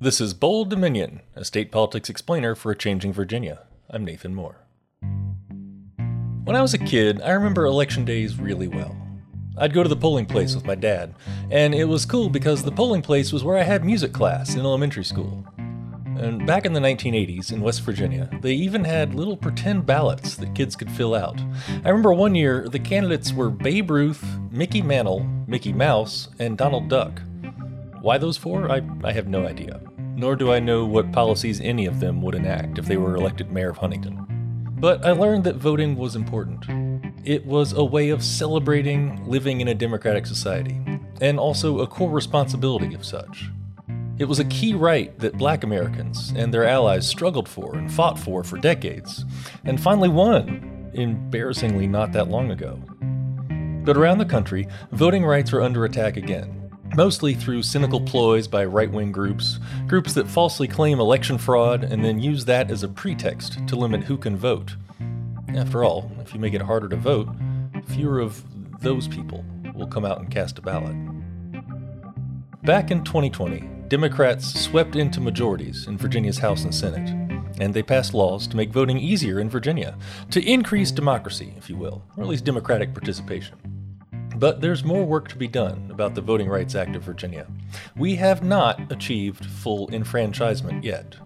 This is Bold Dominion, a state politics explainer for a changing Virginia. I'm Nathan Moore. When I was a kid, I remember election days really well. I'd go to the polling place with my dad, and it was cool because the polling place was where I had music class in elementary school. And back in the 1980s in West Virginia, they even had little pretend ballots that kids could fill out. I remember one year the candidates were Babe Ruth, Mickey Mantle, Mickey Mouse, and Donald Duck. Why those four? I, I have no idea. Nor do I know what policies any of them would enact if they were elected mayor of Huntington. But I learned that voting was important. It was a way of celebrating living in a democratic society, and also a core responsibility of such. It was a key right that black Americans and their allies struggled for and fought for for decades, and finally won, embarrassingly not that long ago. But around the country, voting rights are under attack again, mostly through cynical ploys by right wing groups, groups that falsely claim election fraud and then use that as a pretext to limit who can vote. After all, if you make it harder to vote, fewer of those people will come out and cast a ballot. Back in 2020, Democrats swept into majorities in Virginia's House and Senate, and they passed laws to make voting easier in Virginia, to increase democracy, if you will, or at least democratic participation. But there's more work to be done about the Voting Rights Act of Virginia. We have not achieved full enfranchisement yet.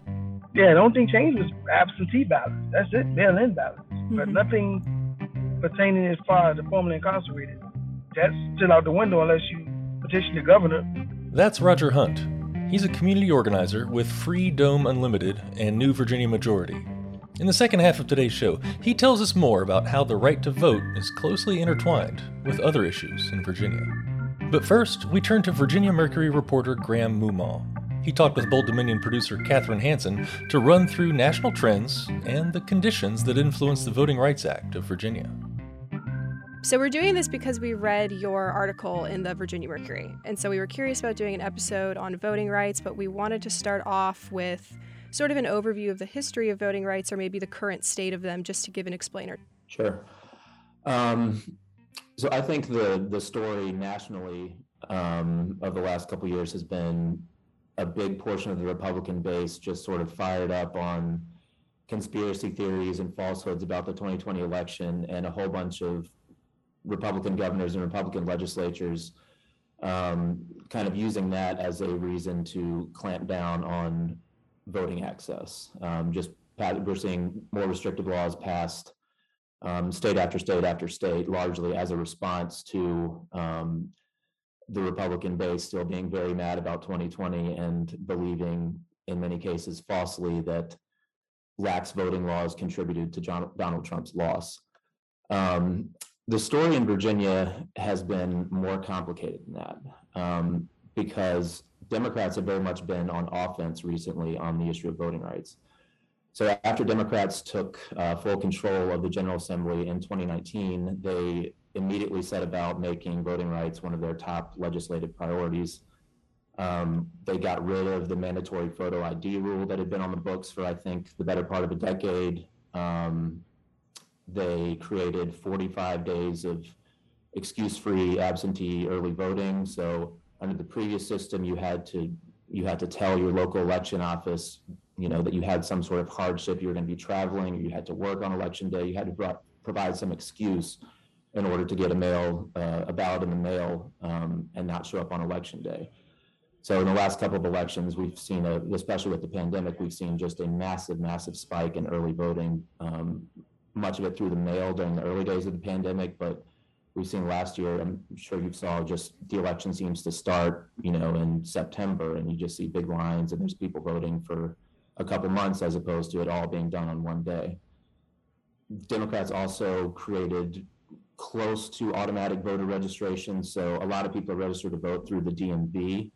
Yeah, the only thing changed was absentee ballots. That's it, mail-in ballots. Mm-hmm. But nothing pertaining as far as the formerly incarcerated. That's still out the window unless you petition the governor. That's Roger Hunt. He's a community organizer with Free Dome Unlimited and New Virginia Majority. In the second half of today's show, he tells us more about how the right to vote is closely intertwined with other issues in Virginia. But first, we turn to Virginia Mercury reporter Graham Moomaw. He talked with Bold Dominion producer Katherine Hanson to run through national trends and the conditions that influence the Voting Rights Act of Virginia. So, we're doing this because we read your article in the Virginia Mercury. And so, we were curious about doing an episode on voting rights, but we wanted to start off with sort of an overview of the history of voting rights or maybe the current state of them, just to give an explainer? Sure. Um, so I think the the story nationally um, of the last couple years has been a big portion of the Republican base just sort of fired up on conspiracy theories and falsehoods about the 2020 election, and a whole bunch of Republican governors and Republican legislatures um, kind of using that as a reason to clamp down on voting access. Um, just we're seeing more restrictive laws passed um, state after state after state, largely as a response to um, the Republican base still being very mad about 2020 and believing, in many cases, falsely that lax voting laws contributed to John, Donald Trump's loss. Um, the story in Virginia has been more complicated than that um, because Democrats have very much been on offense recently on the issue of voting rights. So after Democrats took uh, full control of the General Assembly in 2019, they immediately set about making voting rights one of their top legislative priorities. Um, they got rid of the mandatory photo ID rule that had been on the books for, I think, the better part of a decade. Um, they created 45 days of excuse-free absentee early voting. So under the previous system, you had to you had to tell your local election office, you know, that you had some sort of hardship, you were going to be traveling, or you had to work on election day. You had to brought, provide some excuse in order to get a mail uh, a ballot in the mail um, and not show up on election day. So in the last couple of elections, we've seen a, especially with the pandemic, we've seen just a massive, massive spike in early voting. Um, much of it through the mail during the early days of the pandemic, but we've seen last year, I'm sure you saw just the election seems to start, you know, in September and you just see big lines and there's people voting for a couple months as opposed to it all being done on one day. Democrats also created close to automatic voter registration. So a lot of people are registered to vote through the DMV.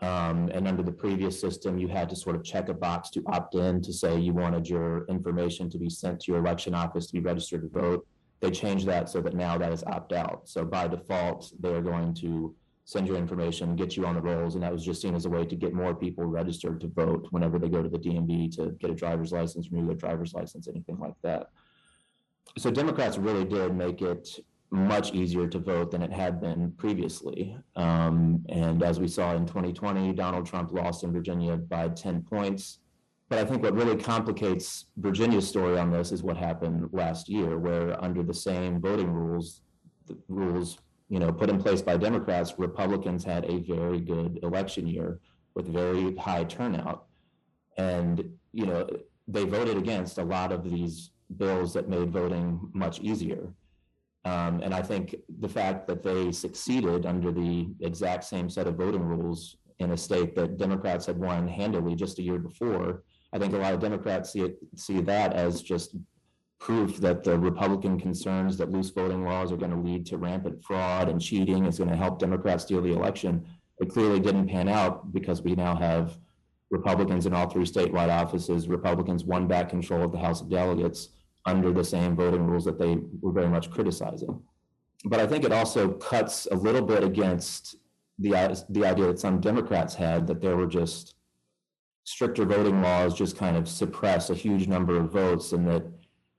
Um, and under the previous system, you had to sort of check a box to opt in to say you wanted your information to be sent to your election office to be registered to vote they changed that so that now that is opt out. So by default, they're going to send your information, get you on the rolls, and that was just seen as a way to get more people registered to vote whenever they go to the DMV to get a driver's license, renew their driver's license, anything like that. So Democrats really did make it much easier to vote than it had been previously. Um, and as we saw in 2020, Donald Trump lost in Virginia by 10 points. But I think what really complicates Virginia's story on this is what happened last year, where under the same voting rules, the rules you know put in place by Democrats, Republicans had a very good election year with very high turnout, and you know they voted against a lot of these bills that made voting much easier. Um, and I think the fact that they succeeded under the exact same set of voting rules in a state that Democrats had won handily just a year before, I think a lot of Democrats see it see that as just proof that the Republican concerns that loose voting laws are going to lead to rampant fraud and cheating is going to help Democrats steal the election. It clearly didn't pan out because we now have Republicans in all three statewide offices. Republicans won back control of the House of Delegates under the same voting rules that they were very much criticizing. But I think it also cuts a little bit against the, the idea that some Democrats had that there were just stricter voting laws just kind of suppress a huge number of votes and that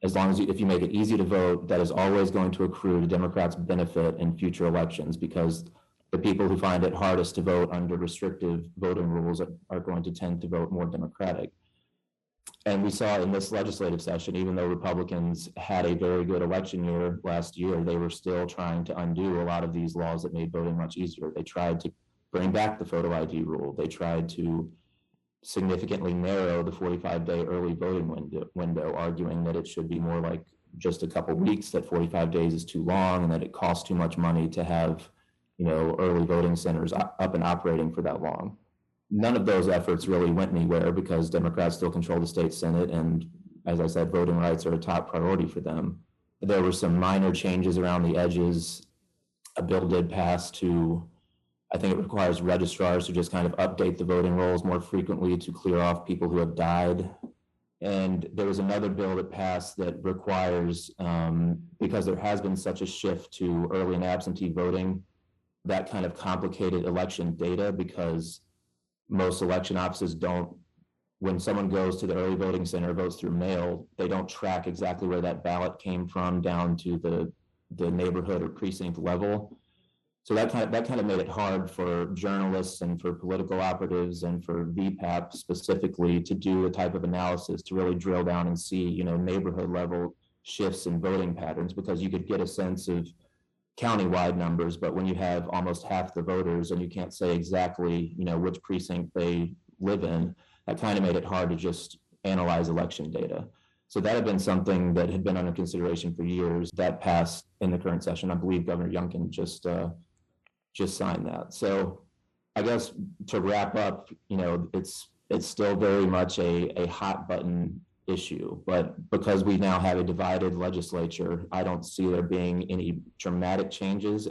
as long as you, if you make it easy to vote, that is always going to accrue to Democrats' benefit in future elections because the people who find it hardest to vote under restrictive voting rules are, are going to tend to vote more Democratic and we saw in this legislative session, even though Republicans had a very good election year last year, they were still trying to undo a lot of these laws that made voting much easier. They tried to bring back the photo ID rule. They tried to significantly narrow the 45 day early voting window, window, arguing that it should be more like just a couple weeks, that 45 days is too long, and that it costs too much money to have you know early voting centers up and operating for that long none of those efforts really went anywhere because Democrats still control the state Senate. And as I said, voting rights are a top priority for them. There were some minor changes around the edges. A bill did pass to, I think it requires registrars to just kind of update the voting rolls more frequently to clear off people who have died. And there was another bill that passed that requires, um, because there has been such a shift to early and absentee voting, that kind of complicated election data because most election offices don't when someone goes to the early voting center votes through mail they don't track exactly where that ballot came from down to the the neighborhood or precinct level so that kind of that kind of made it hard for journalists and for political operatives and for VPAP specifically to do a type of analysis to really drill down and see you know neighborhood level shifts in voting patterns because you could get a sense of countywide numbers, but when you have almost half the voters and you can't say exactly, you know, which precinct they live in, that kind of made it hard to just analyze election data. So that had been something that had been under consideration for years. That passed in the current session. I believe Governor Youngkin just uh, just signed that. So I guess to wrap up, you know, it's it's still very much a, a hot button issue. But because we now have a divided legislature, I don't see there being any dramatic changes.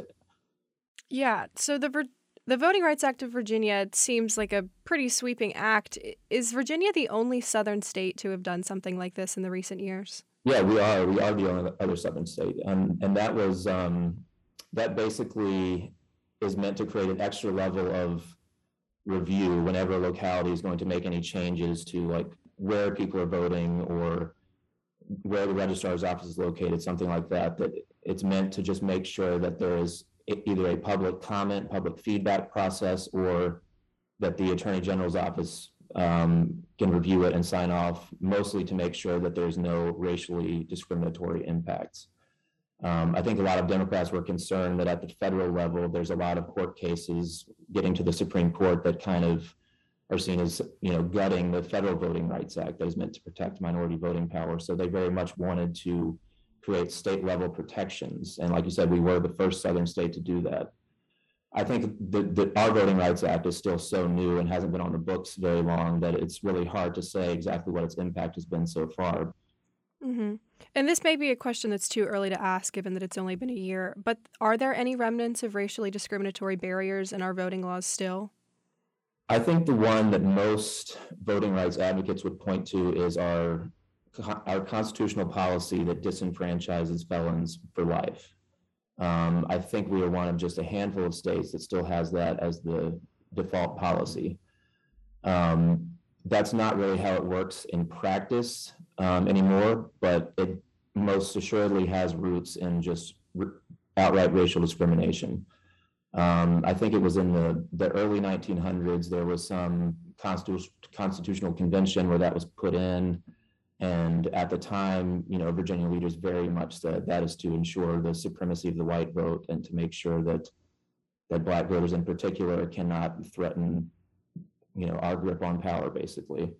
Yeah. So the the Voting Rights Act of Virginia seems like a pretty sweeping act. Is Virginia the only Southern state to have done something like this in the recent years? Yeah, we are. We are the only other Southern state, and and that was um, that basically is meant to create an extra level of review whenever a locality is going to make any changes to like where people are voting or where the registrar's office is located, something like that, that it's meant to just make sure that there is either a public comment, public feedback process, or that the Attorney General's office um, can review it and sign off, mostly to make sure that there's no racially discriminatory impacts. Um, I think a lot of Democrats were concerned that at the federal level, there's a lot of court cases getting to the Supreme Court that kind of are seen as you know gutting the federal voting rights act that is meant to protect minority voting power. So they very much wanted to create state level protections. And like you said we were the first southern state to do that. I think that our voting rights act is still so new and hasn't been on the books very long that it's really hard to say exactly what its impact has been so far. Mm-hmm. And this may be a question that's too early to ask given that it's only been a year but are there any remnants of racially discriminatory barriers in our voting laws still I think the one that most voting rights advocates would point to is our our constitutional policy that disenfranchises felons for life. Um, I think we are one of just a handful of states that still has that as the default policy. Um, that's not really how it works in practice um, anymore, but it most assuredly has roots in just outright racial discrimination. Um, I think it was in the, the early 1900s, there was some constitu- constitutional convention where that was put in. And at the time, you know, Virginia leaders very much said that is to ensure the supremacy of the white vote and to make sure that that black voters in particular cannot threaten, you know, our grip on power, basically.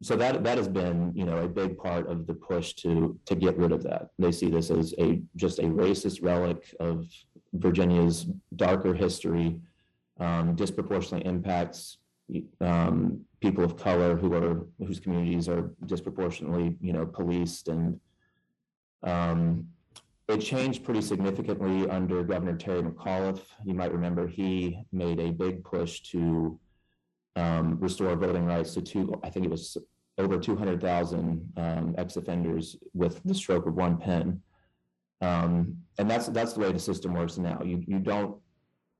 So that that has been, you know, a big part of the push to to get rid of that. They see this as a just a racist relic of Virginia's darker history, um, disproportionately impacts um, people of color who are whose communities are disproportionately, you know, policed and um, it changed pretty significantly under Governor Terry McAuliffe. You might remember he made a big push to um, restore voting rights to two, I think it was over 200,000 um, ex-offenders with the stroke of one pen. Um, and that's that's the way the system works now. You you don't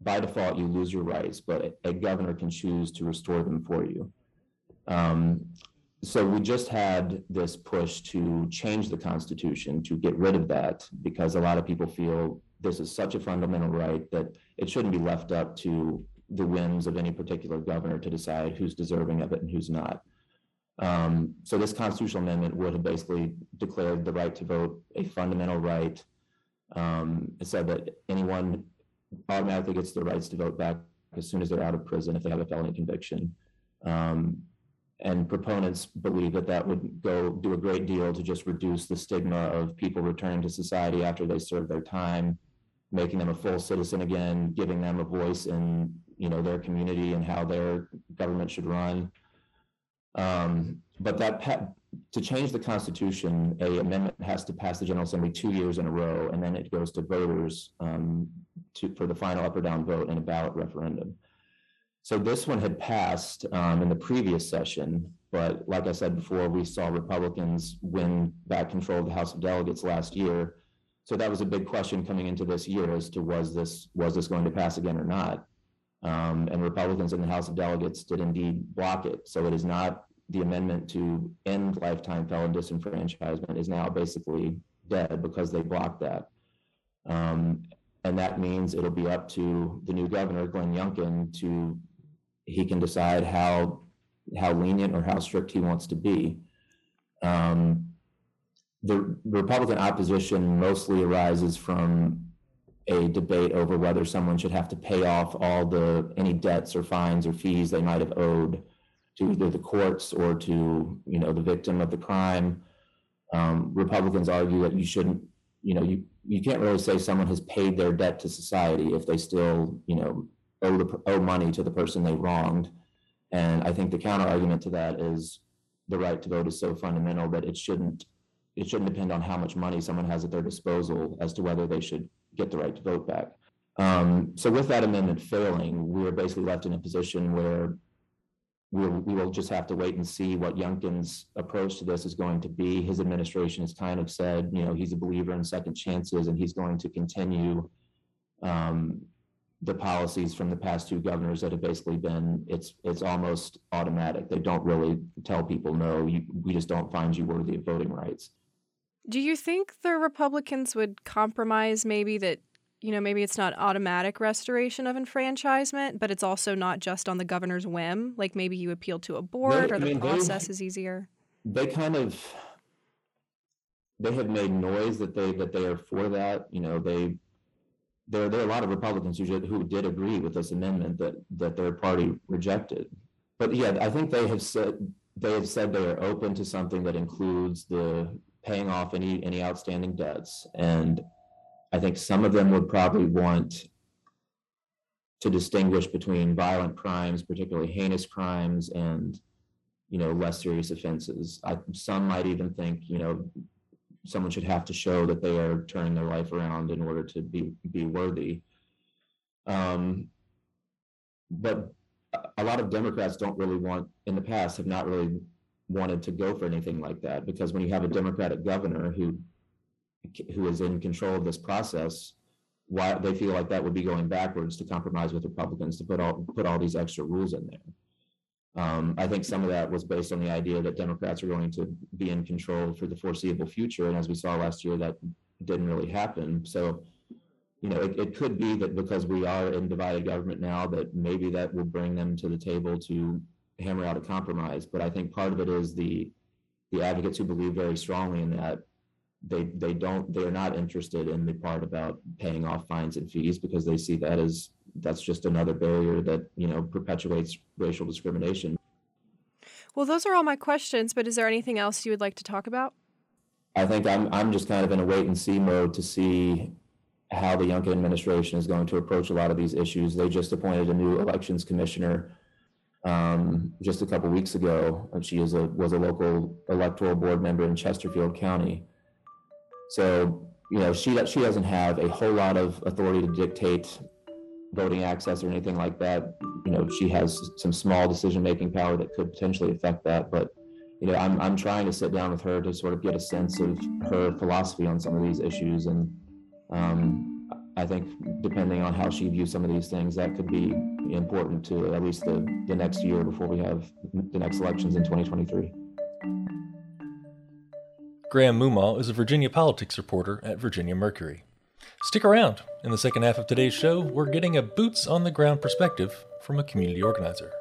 by default you lose your rights, but a, a governor can choose to restore them for you. Um, so we just had this push to change the Constitution to get rid of that because a lot of people feel this is such a fundamental right that it shouldn't be left up to the whims of any particular governor to decide who's deserving of it and who's not. Um, so this constitutional amendment would have basically declared the right to vote a fundamental right. Um, it said that anyone automatically gets the rights to vote back as soon as they're out of prison if they have a felony conviction. Um, and proponents believe that that would go do a great deal to just reduce the stigma of people returning to society after they serve their time, making them a full citizen again, giving them a voice in you know their community and how their government should run. Um, but that to change the Constitution, a amendment has to pass the General Assembly two years in a row, and then it goes to voters um, to, for the final up or down vote in a ballot referendum. So this one had passed um, in the previous session, but like I said before, we saw Republicans win back control of the House of Delegates last year. So that was a big question coming into this year as to was this was this going to pass again or not? Um, and Republicans in the House of Delegates did indeed block it. So it is not the amendment to end lifetime felon disenfranchisement is now basically dead because they blocked that. Um, and that means it'll be up to the new governor, Glenn Youngkin, to he can decide how how lenient or how strict he wants to be. Um, the Republican opposition mostly arises from a debate over whether someone should have to pay off all the any debts or fines or fees they might have owed to either the courts or to you know the victim of the crime. Um, Republicans argue that you shouldn't, you know, you you can't really say someone has paid their debt to society if they still, you know, owe the, owe money to the person they wronged. And I think the counter argument to that is the right to vote is so fundamental that it shouldn't it shouldn't depend on how much money someone has at their disposal as to whether they should get the right to vote back. Um, so with that amendment failing, we are basically left in a position where we'll, we will just have to wait and see what Youngkin's approach to this is going to be. His administration has kind of said, you know, he's a believer in second chances and he's going to continue um, the policies from the past two governors that have basically been it's it's almost automatic. They don't really tell people no, you, we just don't find you worthy of voting rights. Do you think the Republicans would compromise maybe that you know, maybe it's not automatic restoration of enfranchisement, but it's also not just on the governor's whim. Like maybe you appeal to a board they, or the mean, process they, is easier. They kind of they have made noise that they that they are for that. You know, they there there are a lot of Republicans who who did agree with this amendment that that their party rejected. But yeah, I think they have said they have said they are open to something that includes the paying off any any outstanding debts and I think some of them would probably want to distinguish between violent crimes, particularly heinous crimes, and you know less serious offenses. I, some might even think you know someone should have to show that they are turning their life around in order to be be worthy. Um, but a lot of Democrats don't really want, in the past, have not really wanted to go for anything like that because when you have a Democratic governor who who is in control of this process, why they feel like that would be going backwards to compromise with Republicans to put all put all these extra rules in there. Um, I think some of that was based on the idea that Democrats are going to be in control for the foreseeable future, and as we saw last year, that didn't really happen. So you know, it, it could be that because we are in divided government now, that maybe that will bring them to the table to hammer out a compromise. But I think part of it is the the advocates who believe very strongly in that they they don't they're not interested in the part about paying off fines and fees because they see that as that's just another barrier that you know perpetuates racial discrimination well those are all my questions but is there anything else you would like to talk about i think i'm i'm just kind of in a wait and see mode to see how the Youngkin administration is going to approach a lot of these issues. They just appointed a new elections commissioner um, just a couple weeks ago, and she is a was a local electoral board member in Chesterfield County. So you know she she doesn't have a whole lot of authority to dictate voting access or anything like that. You know she has some small decision making power that could potentially affect that, but you know I'm I'm trying to sit down with her to sort of get a sense of her philosophy on some of these issues and um, I think depending on how she views some of these things, that could be important to at least the, the next year before we have the next elections in 2023. Graham Moomaw is a Virginia politics reporter at Virginia Mercury. Stick around. In the second half of today's show, we're getting a boots on the ground perspective from a community organizer.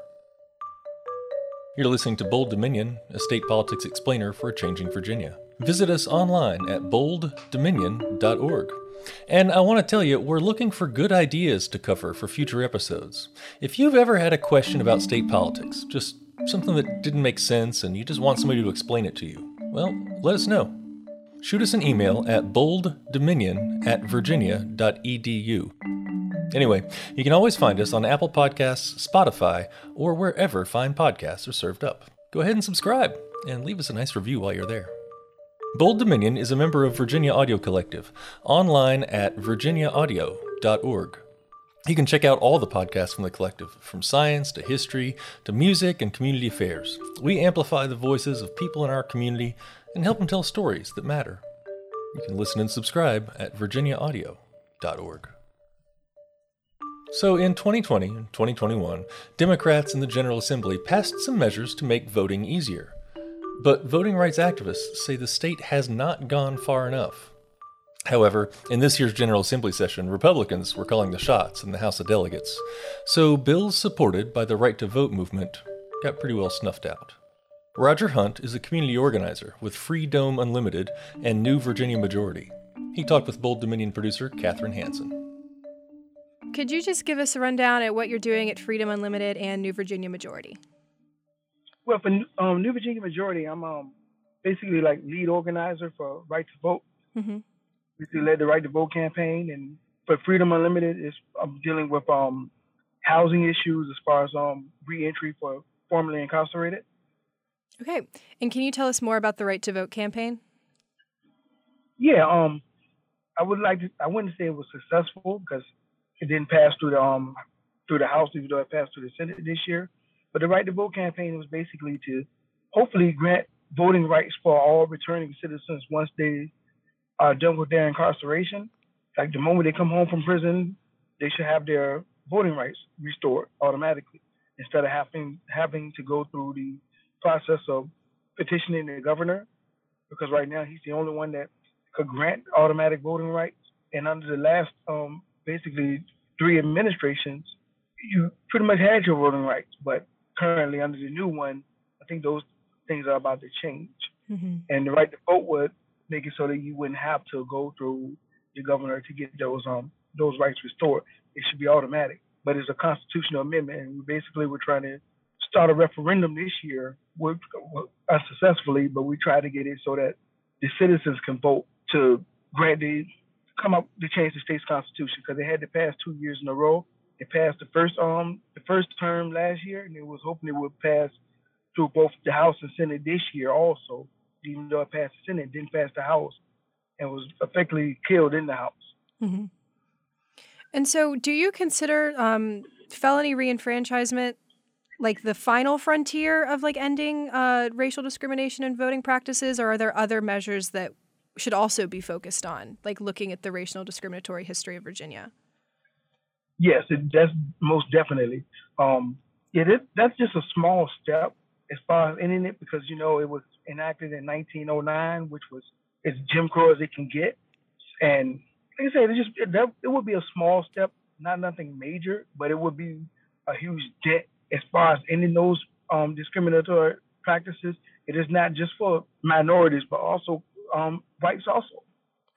You're listening to Bold Dominion, a state politics explainer for a changing Virginia. Visit us online at bolddominion.org. And I want to tell you, we're looking for good ideas to cover for future episodes. If you've ever had a question about state politics, just something that didn't make sense and you just want somebody to explain it to you, well, let us know. Shoot us an email at bolddominion at virginia.edu. Anyway, you can always find us on Apple Podcasts, Spotify, or wherever fine podcasts are served up. Go ahead and subscribe and leave us a nice review while you're there. Bold Dominion is a member of Virginia Audio Collective, online at virginiaaudio.org. You can check out all the podcasts from the collective, from science to history to music and community affairs. We amplify the voices of people in our community and help them tell stories that matter. You can listen and subscribe at virginiaaudio.org. So in 2020 and 2021, Democrats in the General Assembly passed some measures to make voting easier. But voting rights activists say the state has not gone far enough. However, in this year's General Assembly session, Republicans were calling the shots in the House of Delegates, so bills supported by the Right to Vote movement got pretty well snuffed out. Roger Hunt is a community organizer with Free Dome Unlimited and New Virginia Majority. He talked with Bold Dominion producer Katherine Hanson. Could you just give us a rundown at what you're doing at Freedom Unlimited and New Virginia Majority? Well, for um, New Virginia Majority, I'm um, basically like lead organizer for Right to Vote. Mm-hmm. We led the Right to Vote campaign, and for Freedom Unlimited, is I'm dealing with um, housing issues as far as um, reentry for formerly incarcerated. Okay, and can you tell us more about the Right to Vote campaign? Yeah, um, I would like to. I wouldn't say it was successful because it didn't pass through the um through the House, even though it passed through the Senate this year. But the Right to Vote campaign was basically to hopefully grant voting rights for all returning citizens once they are done with their incarceration. Like the moment they come home from prison, they should have their voting rights restored automatically instead of having having to go through the process of petitioning the governor because right now he's the only one that could grant automatic voting rights. And under the last um, basically three administrations, you pretty much had your voting rights, but currently under the new one, I think those things are about to change. Mm-hmm. And the right to vote would make it so that you wouldn't have to go through the governor to get those um those rights restored. It should be automatic. But it's a constitutional amendment, and basically we're trying to start a referendum this year, with, unsuccessfully, but we try to get it so that the citizens can vote to grant the come up to change the state's constitution because they had to pass two years in a row it passed the first um the first term last year, and it was hoping it would pass through both the House and Senate this year also. Even though it passed the Senate, didn't pass the House, and was effectively killed in the House. Mm-hmm. And so, do you consider um, felony reenfranchisement like the final frontier of like ending uh, racial discrimination and voting practices, or are there other measures that should also be focused on, like looking at the racial discriminatory history of Virginia? Yes, it, that's most definitely. Um, it, it that's just a small step as far as ending it because you know it was enacted in 1909, which was as Jim Crow as it can get, and like I said, it just it, that, it would be a small step, not nothing major, but it would be a huge dent as far as ending those um, discriminatory practices. It is not just for minorities, but also um, whites also.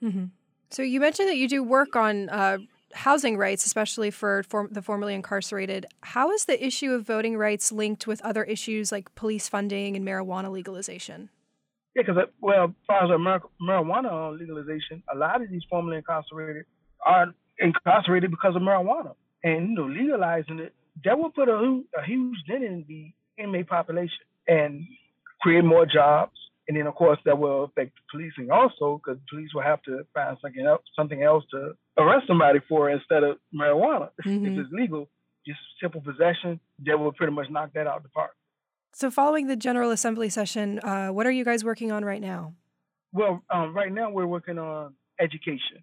Mm-hmm. So you mentioned that you do work on uh, housing rights, especially for the formerly incarcerated. How is the issue of voting rights linked with other issues like police funding and marijuana legalization? Yeah, because uh, well, as far as mar- marijuana legalization, a lot of these formerly incarcerated are incarcerated because of marijuana, and you know, legalizing it that will put a, a huge dent in the inmate population and create more jobs. And then, of course, that will affect policing also, because police will have to find something else, something else to arrest somebody for instead of marijuana. Mm-hmm. If it's legal, just simple possession, that will pretty much knock that out of the park. So, following the General Assembly session, uh, what are you guys working on right now? Well, um, right now we're working on education,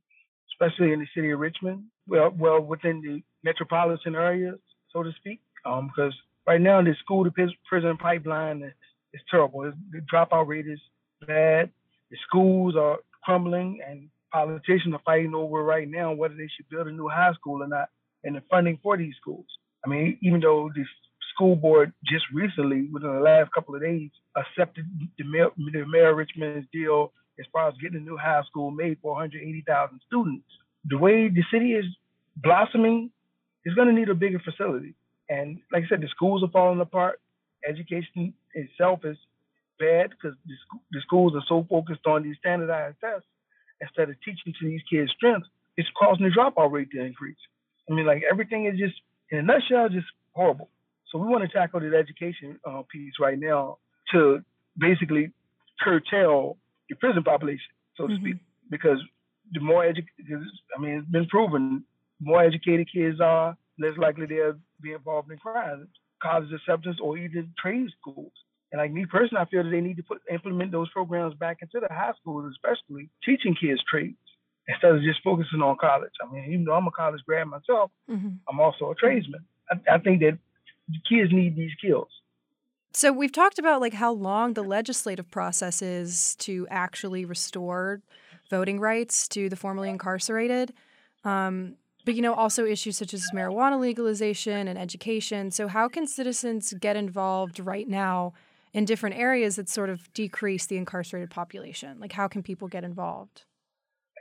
especially in the city of Richmond. Well, well within the metropolitan areas, so to speak, um, because right now the school to prison pipeline is terrible. the dropout rate is bad. The schools are crumbling, and politicians are fighting over right now whether they should build a new high school or not, and the funding for these schools. I mean, even though the school board just recently, within the last couple of days, accepted the mayor, the mayor Richmond's deal as far as getting a new high school made for 180,000 students. The way the city is blossoming, it's going to need a bigger facility. And like I said, the schools are falling apart. Education itself is bad because the, the schools are so focused on these standardized tests instead of teaching to these kids' strengths. It's causing the dropout rate to increase. I mean, like everything is just, in a nutshell, just horrible. So we want to tackle this education uh, piece right now to basically curtail the prison population, so to mm-hmm. speak, because the more educated, I mean, it's been proven, more educated kids are, less likely they'll be involved in crime, college acceptance, or even trade schools. And like me personally, I feel that they need to put implement those programs back into the high schools, especially teaching kids trades instead of just focusing on college. I mean, even though I'm a college grad myself, mm-hmm. I'm also a tradesman. I, I think that kids need these skills. So we've talked about like how long the legislative process is to actually restore voting rights to the formerly incarcerated. Um, but you know, also issues such as marijuana legalization and education. So how can citizens get involved right now in different areas that sort of decrease the incarcerated population? Like how can people get involved?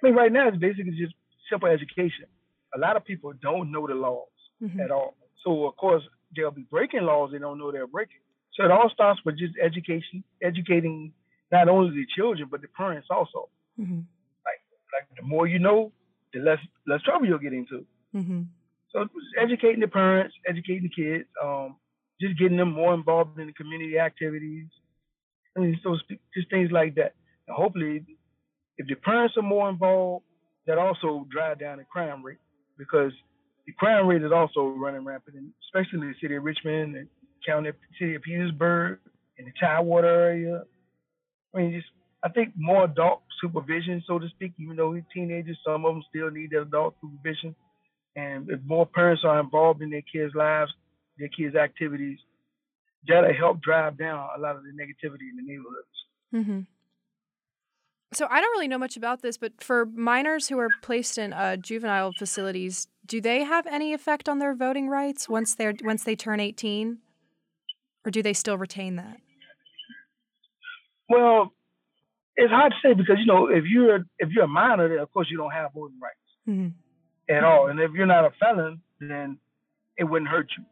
I mean, right now it's basically just simple education. A lot of people don't know the laws mm-hmm. at all. So of course they'll be breaking laws they don't know they're breaking. So it all starts with just education, educating not only the children but the parents also. Mm-hmm. Like like the more you know, the less less trouble you'll get into. Mm-hmm. So educating the parents, educating the kids, um, just getting them more involved in the community activities. I mean, so just things like that. And hopefully, if the parents are more involved, that also drive down the crime rate because the crime rate is also running rampant, especially in the city of Richmond and county city of Petersburg and the Tidewater area. I mean, just I think more adult supervision, so to speak, even though we're teenagers, some of them still need that adult supervision. And if more parents are involved in their kids' lives, their kids' activities, that'll help drive down a lot of the negativity in the neighborhoods. Mm-hmm. So I don't really know much about this, but for minors who are placed in uh, juvenile facilities, do they have any effect on their voting rights once they're once they turn eighteen, or do they still retain that? Well, it's hard to say because you know if you're if you're a minor, then of course you don't have voting rights mm-hmm. at all, and if you're not a felon, then it wouldn't hurt you.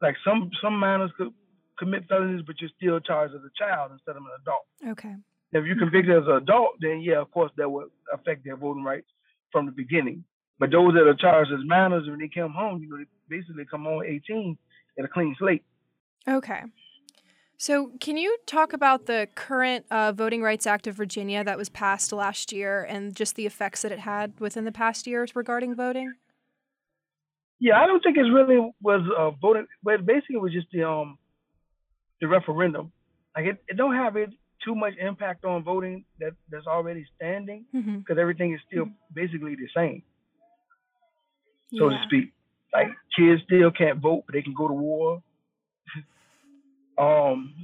Like some some minors could commit felonies, but you're still charged as a child instead of an adult. Okay. If you're convicted as an adult, then yeah, of course that would affect their voting rights from the beginning. But those that are charged as minors, when they come home, you know, they basically come on 18 at a clean slate. Okay. So, can you talk about the current uh, Voting Rights Act of Virginia that was passed last year and just the effects that it had within the past years regarding voting? Yeah, I don't think it really was uh, voting, but basically it was just the um the referendum. Like it, it don't have it too much impact on voting that that's already standing because mm-hmm. everything is still mm-hmm. basically the same, so yeah. to speak. Like kids still can't vote, but they can go to war. Um,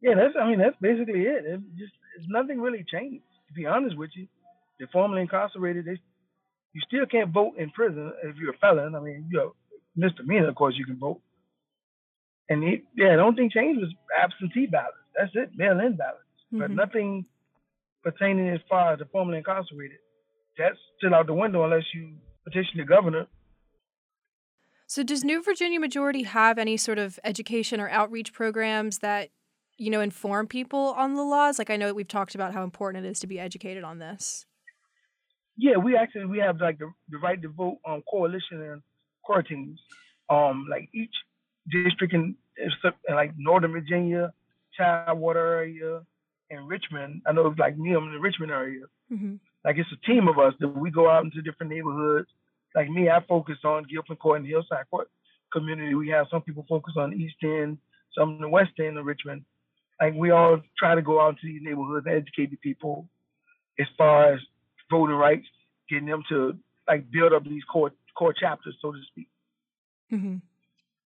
yeah, that's I mean that's basically it. It just it's nothing really changed. To be honest with you, they're formerly incarcerated, they you still can't vote in prison if you're a felon. I mean, you're misdemeanor, of course, you can vote. And he, yeah, the only thing changed was absentee ballots. That's it, mail-in ballots, mm-hmm. but nothing pertaining as far as the formerly incarcerated. That's still out the window unless you petition the governor. So, does New Virginia Majority have any sort of education or outreach programs that you know inform people on the laws? Like, I know that we've talked about how important it is to be educated on this. Yeah, we actually we have like the, the right to vote um, coalition and core teams. Um, like each district in, in like Northern Virginia, Tidewater area, and Richmond. I know it's like me, I'm in the Richmond area. Mm-hmm. Like it's a team of us that we go out into different neighborhoods. Like me, I focus on Gilpin Court and Hillside Court community. We have some people focus on East End, some in the West End of Richmond. Like we all try to go out to these neighborhoods and educate the people as far as voting rights, getting them to like build up these core core chapters, so to speak. Mm-hmm.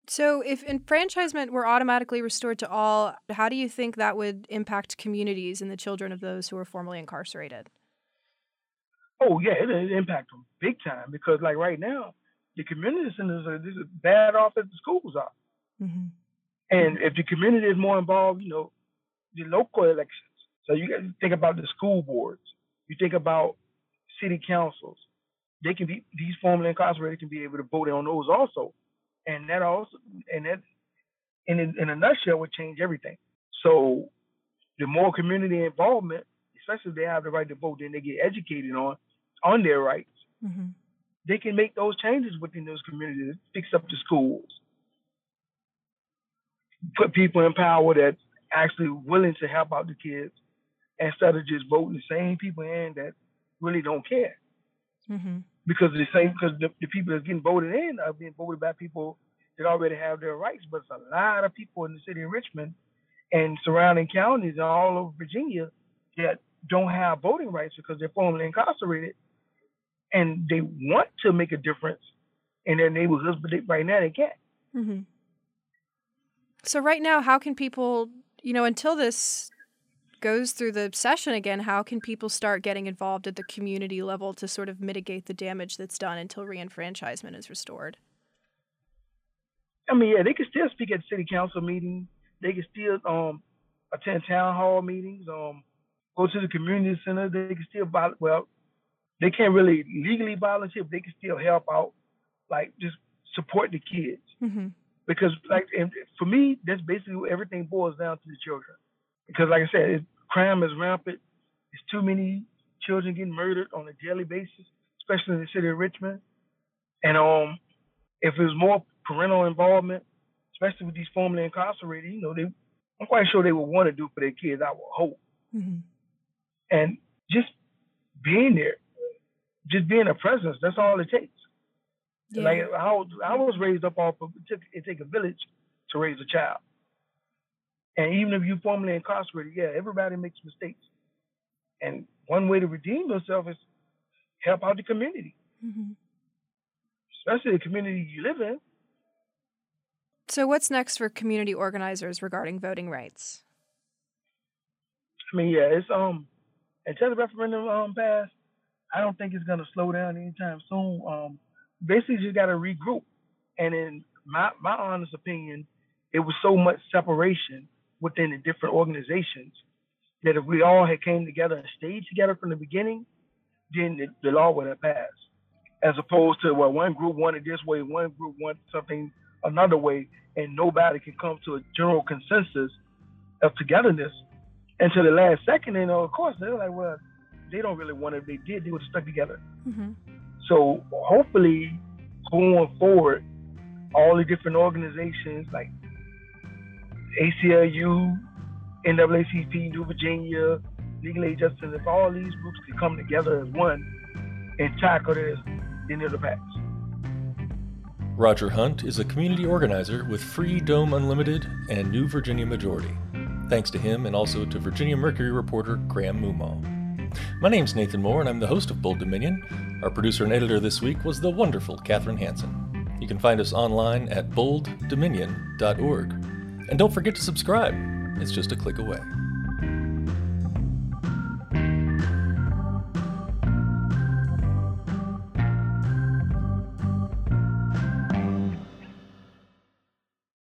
So, if enfranchisement were automatically restored to all, how do you think that would impact communities and the children of those who are formerly incarcerated? Oh yeah, it would impact them big time because, like right now, the community centers are this is bad off as the schools are. Mm-hmm. And if the community is more involved, you know, the local elections. So you got to think about the school boards. You think about city councils. They can be these formerly incarcerated can be able to vote on those also, and that also and that in in a nutshell would change everything. So the more community involvement, especially if they have the right to vote, then they get educated on on their rights. Mm-hmm. They can make those changes within those communities, fix up the schools, put people in power that's actually willing to help out the kids instead of just voting the same people in that really don't care. Mm-hmm. Because the same, because the, the people that's getting voted in are being voted by people that already have their rights. But it's a lot of people in the city of Richmond and surrounding counties and all over Virginia that don't have voting rights because they're formerly incarcerated and they want to make a difference in their neighborhoods, but they, right now they can't. Mm-hmm. So right now, how can people, you know, until this goes through the session again, how can people start getting involved at the community level to sort of mitigate the damage that's done until reenfranchisement is restored? I mean, yeah, they can still speak at city council meetings. They can still um, attend town hall meetings. Um, go to the community center. They can still buy. well, they can't really legally volunteer, but they can still help out, like just support the kids. Mm-hmm. Because like for me, that's basically what everything boils down to the children. Because like I said, it, crime is rampant. There's too many children getting murdered on a daily basis, especially in the city of Richmond. And um, if there's more parental involvement, especially with these formerly incarcerated, you know, they I'm quite sure they would want to do for their kids. I would hope. Mm-hmm. And just being there, just being a presence. That's all it takes. Yeah. Like I was, I was raised up off of it took it take a village to raise a child. And even if you formerly incarcerated, yeah, everybody makes mistakes. And one way to redeem yourself is help out the community, mm-hmm. especially the community you live in. So, what's next for community organizers regarding voting rights? I mean, yeah, it's um until the referendum um passed, I don't think it's gonna slow down anytime soon. Um, basically, just got to regroup. And in my my honest opinion, it was so much separation within the different organizations that if we all had came together and stayed together from the beginning, then the, the law would have passed. As opposed to well, one group wanted this way, one group wanted something another way, and nobody can come to a general consensus of togetherness until the last second. And of course, they're like, well, they don't really want it. If they did, they would have stuck together. Mm-hmm. So hopefully, going forward, all the different organizations like ACLU, NAACP, New Virginia, Legal Aid Justice, if all these groups could come together as one and tackle this, then it'll pass. Roger Hunt is a community organizer with Free Dome Unlimited and New Virginia Majority. Thanks to him and also to Virginia Mercury reporter Graham Moomaw. My name's Nathan Moore, and I'm the host of Bold Dominion. Our producer and editor this week was the wonderful Katherine Hanson. You can find us online at bolddominion.org. And don't forget to subscribe, it's just a click away.